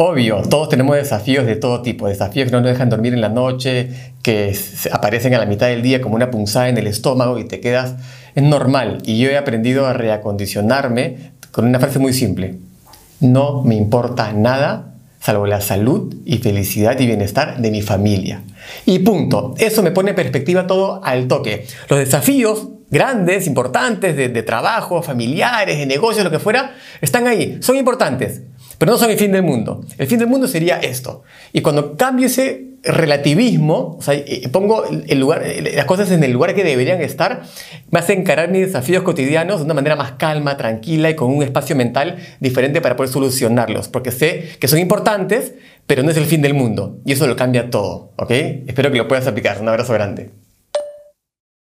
Obvio, todos tenemos desafíos de todo tipo, desafíos que no nos dejan dormir en la noche, que aparecen a la mitad del día como una punzada en el estómago y te quedas... Es normal y yo he aprendido a reacondicionarme con una frase muy simple. No me importa nada salvo la salud y felicidad y bienestar de mi familia. Y punto. Eso me pone en perspectiva todo al toque. Los desafíos grandes, importantes, de, trabajo, familiares, de negocios, lo que fuera, están ahí. Son importantes, pero no son el fin del mundo. El fin del mundo sería esto. Y cuando cambio ese relativismo, o sea, pongo el lugar, las cosas en el lugar que deberían estar, me hace encarar mis desafíos cotidianos de una manera más calma, tranquila y con un espacio mental diferente para poder solucionarlos, porque sé que son importantes, pero no es el fin del mundo, y eso lo cambia todo, ¿ok? Espero que lo puedas aplicar. Un abrazo grande.